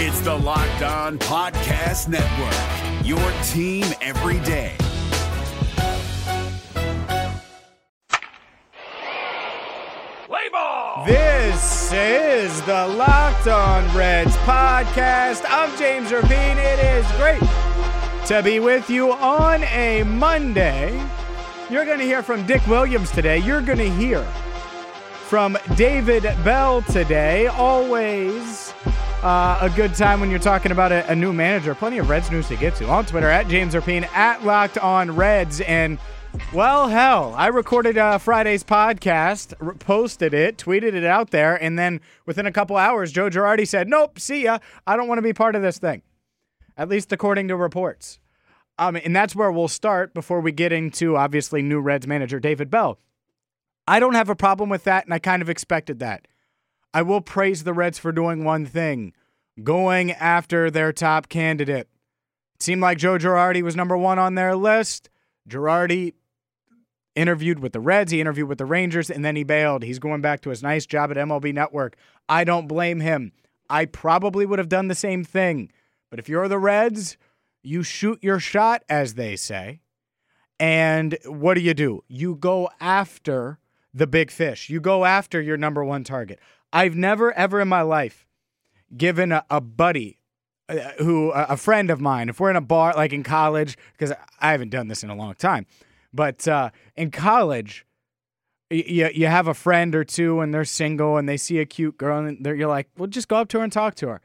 It's the Locked On Podcast Network, your team every day. This is the Locked On Reds podcast. I'm James Rapien. It is great to be with you on a Monday. You're going to hear from Dick Williams today. You're going to hear from David Bell today. Always uh, a good time when you're talking about a, a, new manager. Plenty of Reds news to get to on Twitter at James Rapien at Locked On Reds and well, hell, I recorded uh, Friday's podcast, r- posted it, tweeted it out there, and then within a couple hours, Joe Girardi said, "Nope, see ya. I don't want to be part of this thing." At least according to reports. Um, and that's where we'll start before we get into obviously new Reds manager David Bell. I don't have a problem with that, and I kind of expected that. I will praise the Reds for doing one thing going after their top candidate. It seemed like Joe Girardi was number one on their list. Girardi interviewed with the Reds, he interviewed with the Rangers, and then he bailed. He's going back to his nice job at MLB Network. I don't blame him. I probably would have done the same thing. But if you're the Reds, you shoot your shot, as they say. And what do you do? You go after the big fish. You go after your number one target. I've never, ever in my life given a, a buddy uh, who, a friend of mine, if we're in a bar, like in college, because I haven't done this in a long time, but uh, in college, you, you have a friend or two and they're single and they see a cute girl and you're like, well, just go up to her and talk to her.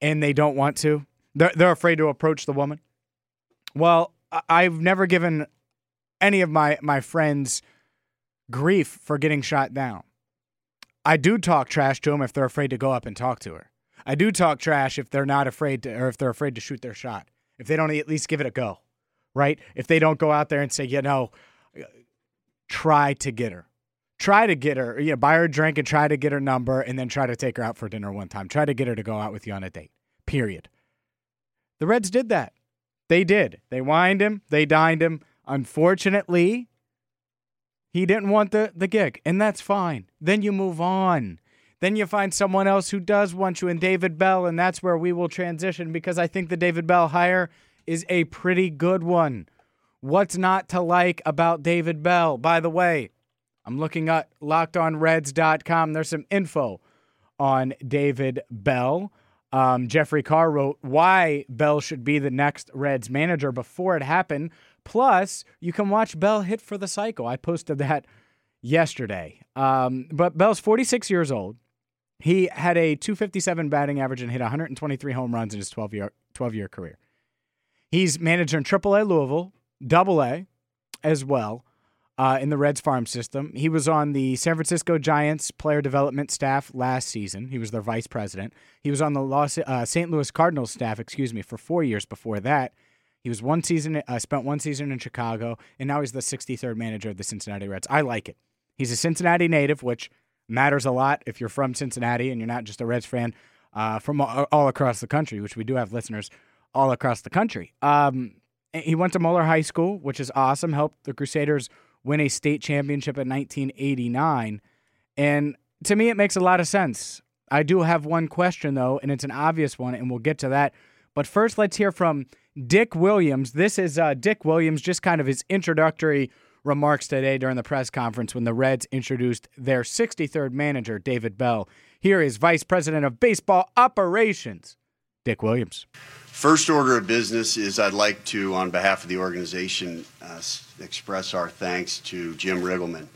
And they don't want to. They're, they're afraid to approach the woman. Well, I've never given any of my, my friends grief for getting shot down. I do talk trash to them if they're afraid to go up and talk to her. I do talk trash if they're not afraid to, or if they're afraid to shoot their shot. If they don't at least give it a go, right? If they don't go out there and say, you know, try to get her, try to get her, you know, buy her a drink and try to get her number, and then try to take her out for dinner one time. Try to get her to go out with you on a date. Period. The Reds did that. They did. They wined him. They dined him. Unfortunately, he didn't want the, the gig, and that's fine. Then you move on. Then you find someone else who does want you, and David Bell, and that's where we will transition because I think the David Bell hire is a pretty good one. What's not to like about David Bell? By the way, I'm looking at lockedonreds.com. There's some info on David Bell. Um, Jeffrey Carr wrote why Bell should be the next Reds manager before it happened. Plus, you can watch Bell hit for the cycle. I posted that yesterday. Um, but Bell's 46 years old. He had a 257 batting average and hit 123 home runs in his 12 year 12 year career. He's manager in AAA Louisville, Double A, as well, uh, in the Reds farm system. He was on the San Francisco Giants player development staff last season. He was their vice president. He was on the Los, uh, St. Louis Cardinals staff, excuse me, for four years before that. He was one season, uh, spent one season in Chicago, and now he's the 63rd manager of the Cincinnati Reds. I like it. He's a Cincinnati native, which matters a lot if you're from Cincinnati and you're not just a Reds fan uh, from all, all, across the country, which we do have listeners all across the country. Um, he went to Moeller High School, which is awesome. Helped the Crusaders win a state championship in 1989, and to me, it makes a lot of sense. I do have one question though, and it's an obvious one, and we'll get to that. But first, let's hear from Dick Williams. This is uh, Dick Williams, just kind of his introductory remarks today during the press conference when the Reds introduced their 63rd manager, David Bell. Here is Vice President of Baseball Operations, Dick Williams. First order of business is I'd like to, on behalf of the organization, uh, express our thanks to Jim Riggleman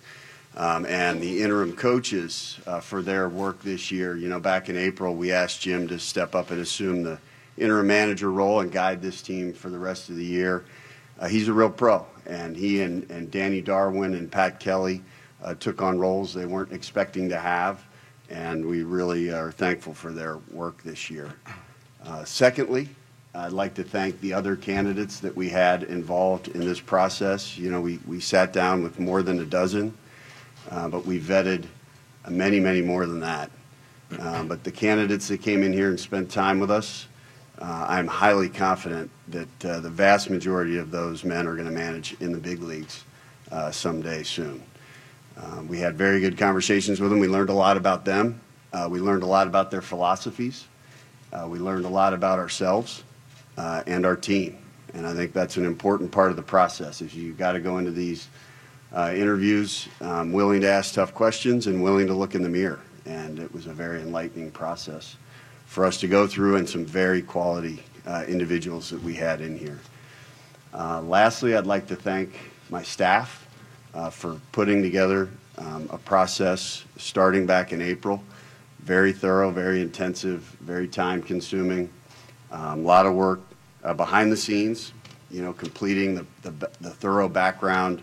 um, and the interim coaches uh, for their work this year. You know, back in April, we asked Jim to step up and assume the interim manager role and guide this team for the rest of the year. Uh, he's a real pro, and he and, and Danny Darwin and Pat Kelly uh, took on roles they weren't expecting to have, and we really are thankful for their work this year. Uh, secondly, I'd like to thank the other candidates that we had involved in this process. You know, we, we sat down with more than a dozen, uh, but we vetted many, many more than that. Uh, but the candidates that came in here and spent time with us, uh, I'm highly confident that uh, the vast majority of those men are going to manage in the big leagues uh, someday soon. Uh, we had very good conversations with them. We learned a lot about them. Uh, we learned a lot about their philosophies. Uh, we learned a lot about ourselves and our team, and I think that's an important part of the process. Is you've got to go into these interviews um, willing to ask tough questions and willing to look in the mirror, and it was a very enlightening process for us to go through and some very quality uh, individuals that we had in here. Uh, lastly, I'd like to thank my staff uh, for putting together um, a process starting back in April. Very thorough, very intensive, very time consuming. A um, lot of work uh, behind the scenes, you know, completing the, the, the, thorough background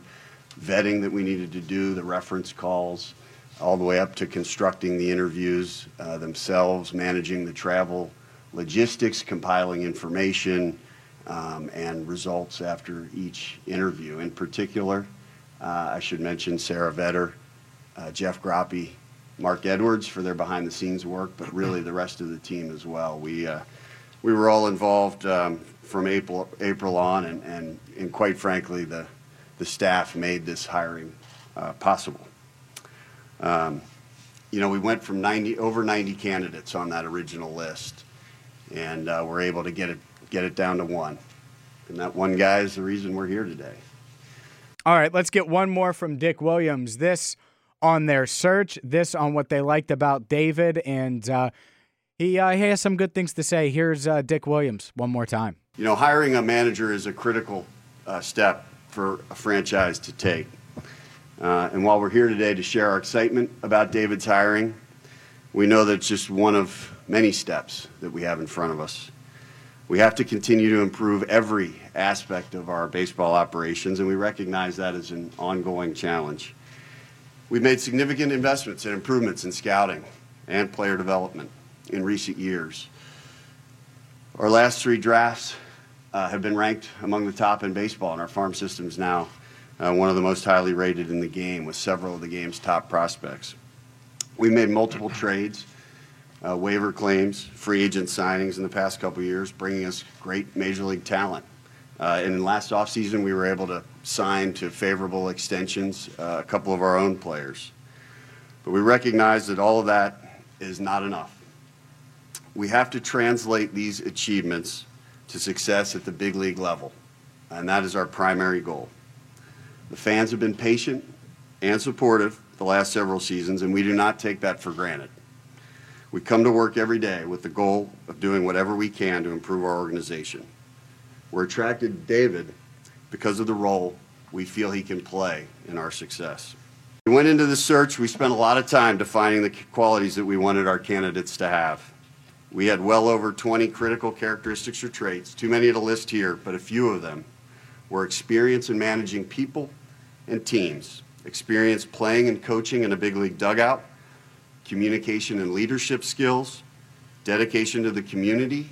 vetting that we needed to do, the reference calls, all the way up to constructing the interviews uh, themselves, managing the travel logistics, compiling information, um, and results after each interview. In particular, uh, I should mention Sarah Vetter, uh, Jeff Graupe, Mark Edwards for their behind the scenes work, but really the rest of the team as well. We, uh, we were all involved um, from April, April on, and, and, and quite frankly, the, the staff made this hiring uh, possible. Um, you know, we went from 90, over 90 candidates on that original list, and uh, we're able to get it, get it down to one. And that one guy is the reason we're here today. All right, let's get one more from Dick Williams. This on their search, this on what they liked about David, and uh, he, uh, he has some good things to say. Here's uh, Dick Williams one more time. You know, hiring a manager is a critical uh, step for a franchise to take. Uh, and while we're here today to share our excitement about David's hiring, we know that it's just one of many steps that we have in front of us. We have to continue to improve every aspect of our baseball operations, and we recognize that as an ongoing challenge. We've made significant investments and improvements in scouting and player development in recent years. Our last three drafts uh, have been ranked among the top in baseball, and our farm system is now uh, one of the most highly rated in the game with several of the game's top prospects. We made multiple trades uh, waiver claims, free agent signings in the past couple years, bringing us great major league talent. Uh, and in last offseason, we were able to sign to favorable extensions uh, a couple of our own players. But we recognize that all of that is not enough. We have to translate these achievements to success at the big league level, and that is our primary goal. The fans have been patient and supportive the last several seasons, and we do not take that for granted. We come to work every day with the goal of doing whatever we can to improve our organization. We're attracted to David because of the role we feel he can play in our success. We went into the search, we spent a lot of time defining the qualities that we wanted our candidates to have. We had well over 20 critical characteristics or traits, too many to list here, but a few of them were experience in managing people and teams, experience playing and coaching in a big league dugout, communication and leadership skills, dedication to the community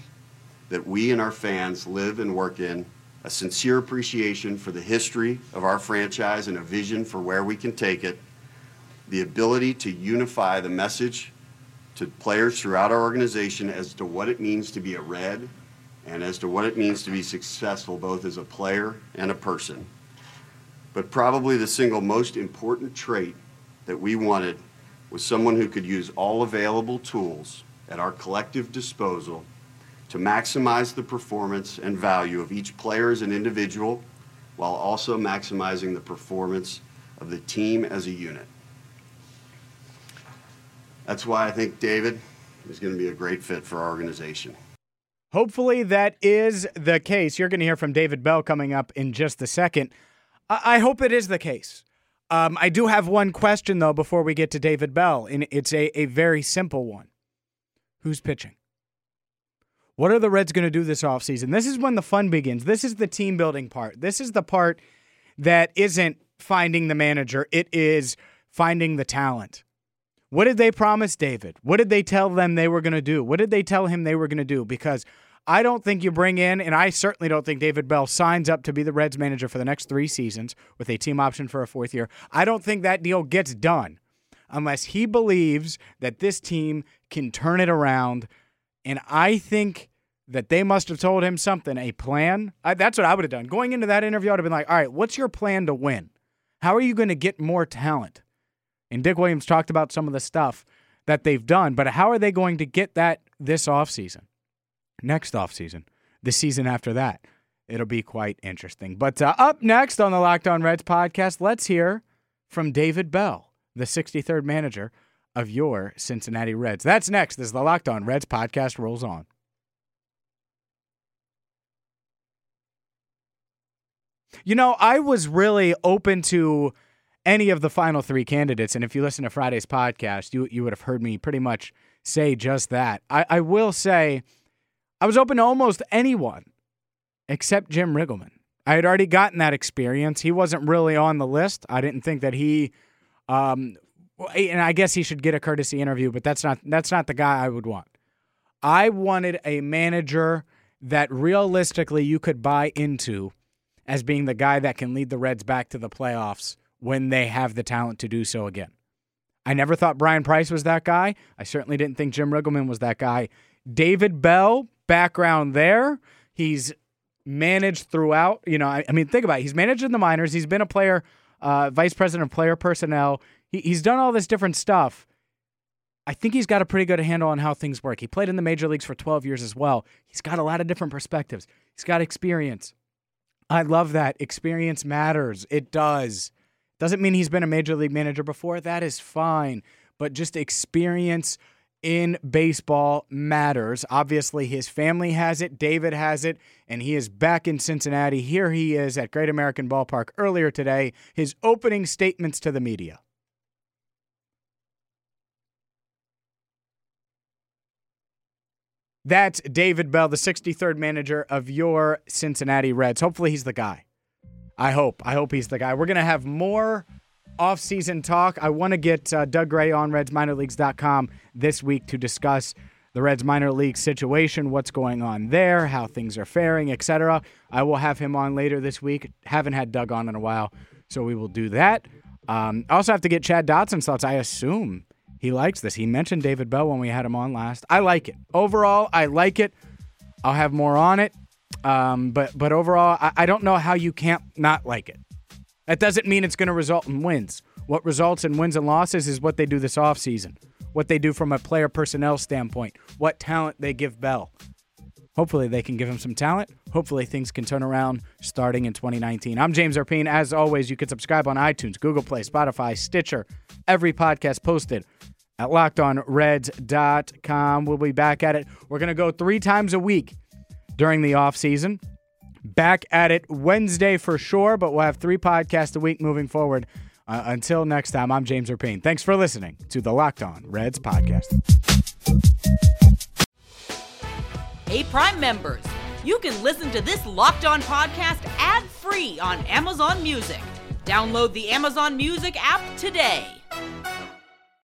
that we and our fans live and work in, a sincere appreciation for the history of our franchise and a vision for where we can take it, the ability to unify the message to players throughout our organization as to what it means to be a Red and as to what it means to be successful both as a player and a person. But probably the single most important trait that we wanted was someone who could use all available tools at our collective disposal to maximize the performance and value of each player as an individual while also maximizing the performance of the team as a unit. That's why I think David is going to be a great fit for our organization. Hopefully, that is the case. You're going to hear from David Bell coming up in just a second. I, hope it is the case. Um, I do have one question, though, before we get to David Bell, and it's a, a very simple one Who's pitching? What are the Reds going to do this offseason? This is when the fun begins. This is the team building part. This is the part that isn't finding the manager, it is finding the talent. What did they promise David? What did they tell them they were going to do? What did they tell him they were going to do? Because I don't think you bring in, and I certainly don't think David Bell signs up to be the Reds manager for the next three seasons with a team option for a fourth year. I don't think that deal gets done unless he believes that this team can turn it around. And I think that they must have told him something, a plan. I, that's what I would have done. Going into that interview, I would have been like, all right, what's your plan to win? How are you going to get more talent? And Dick Williams talked about some of the stuff that they've done, but how are they going to get that this offseason? next offseason, the season after that. It'll be quite interesting. But uh, up next on the Locked On Reds podcast, let's hear from David Bell, the 63rd manager of your Cincinnati Reds. That's next as the Locked On Reds podcast rolls on. You know, I was really open to any of the final three candidates, and if you listen to Friday's podcast, you you would have heard me pretty much say just that. I, I will say I was open to almost anyone except Jim Riggleman. I had already gotten that experience. He wasn't really on the list. I didn't think that he um, and I guess he should get a courtesy interview, but that's not that's not the guy I would want. I wanted a manager that realistically you could buy into as being the guy that can lead the Reds back to the playoffs when they have the talent to do so again. I never thought Bryan Price was that guy. I certainly didn't think Jim Riggleman was that guy. David Bell, background there. He's managed throughout. You know, I, I mean, think about it. He's managed in the minors. He's been a player, uh, vice president of player personnel. He, he's done all this different stuff. I think he's got a pretty good handle on how things work. He played in the major leagues for 12 years as well. He's got a lot of different perspectives. He's got experience. I love that. Experience matters. It does. Doesn't mean he's been a major league manager before. That is fine. But just experience in baseball matters. Obviously, his family has it, David has it, and he is back in Cincinnati. Here he is at Great American Ballpark earlier today, his opening statements to the media. That's David Bell, the 63rd manager of your Cincinnati Reds. Hopefully, he's the guy. I hope. I hope he's the guy. We're going to have more off-season talk. I want to get uh, Doug Gray on RedsMinorLeagues.com this week to discuss the Reds minor league situation, what's going on there, how things are faring, etc. I will have him on later this week. Haven't had Doug on in a while, so we will do that. Um, I also have to get Chad Dotson's thoughts. I assume he likes this. He mentioned David Bell when we had him on last. I like it. Overall, I like it. I'll have more on it. Um, but but overall, I, I don't know how you can't not like it. That doesn't mean it's going to result in wins. What results in wins and losses is what they do this offseason, what they do from a player personnel standpoint, what talent they give Bell. Hopefully, they can give him some talent. Hopefully, things can turn around starting in 2019. I'm James Rapien. As always, you can subscribe on iTunes, Google Play, Spotify, Stitcher, every podcast posted at lockedonreds.com. We'll be back at it. We're going to go three times a week during the off season. Back at it Wednesday for sure, but we'll have three podcasts a week moving forward. Uh, until next time, I'm James Rapien. Thanks for listening to the Locked On Reds podcast. Hey, Prime members, you can listen to this Locked On podcast ad free on Amazon Music. Download the Amazon Music app today.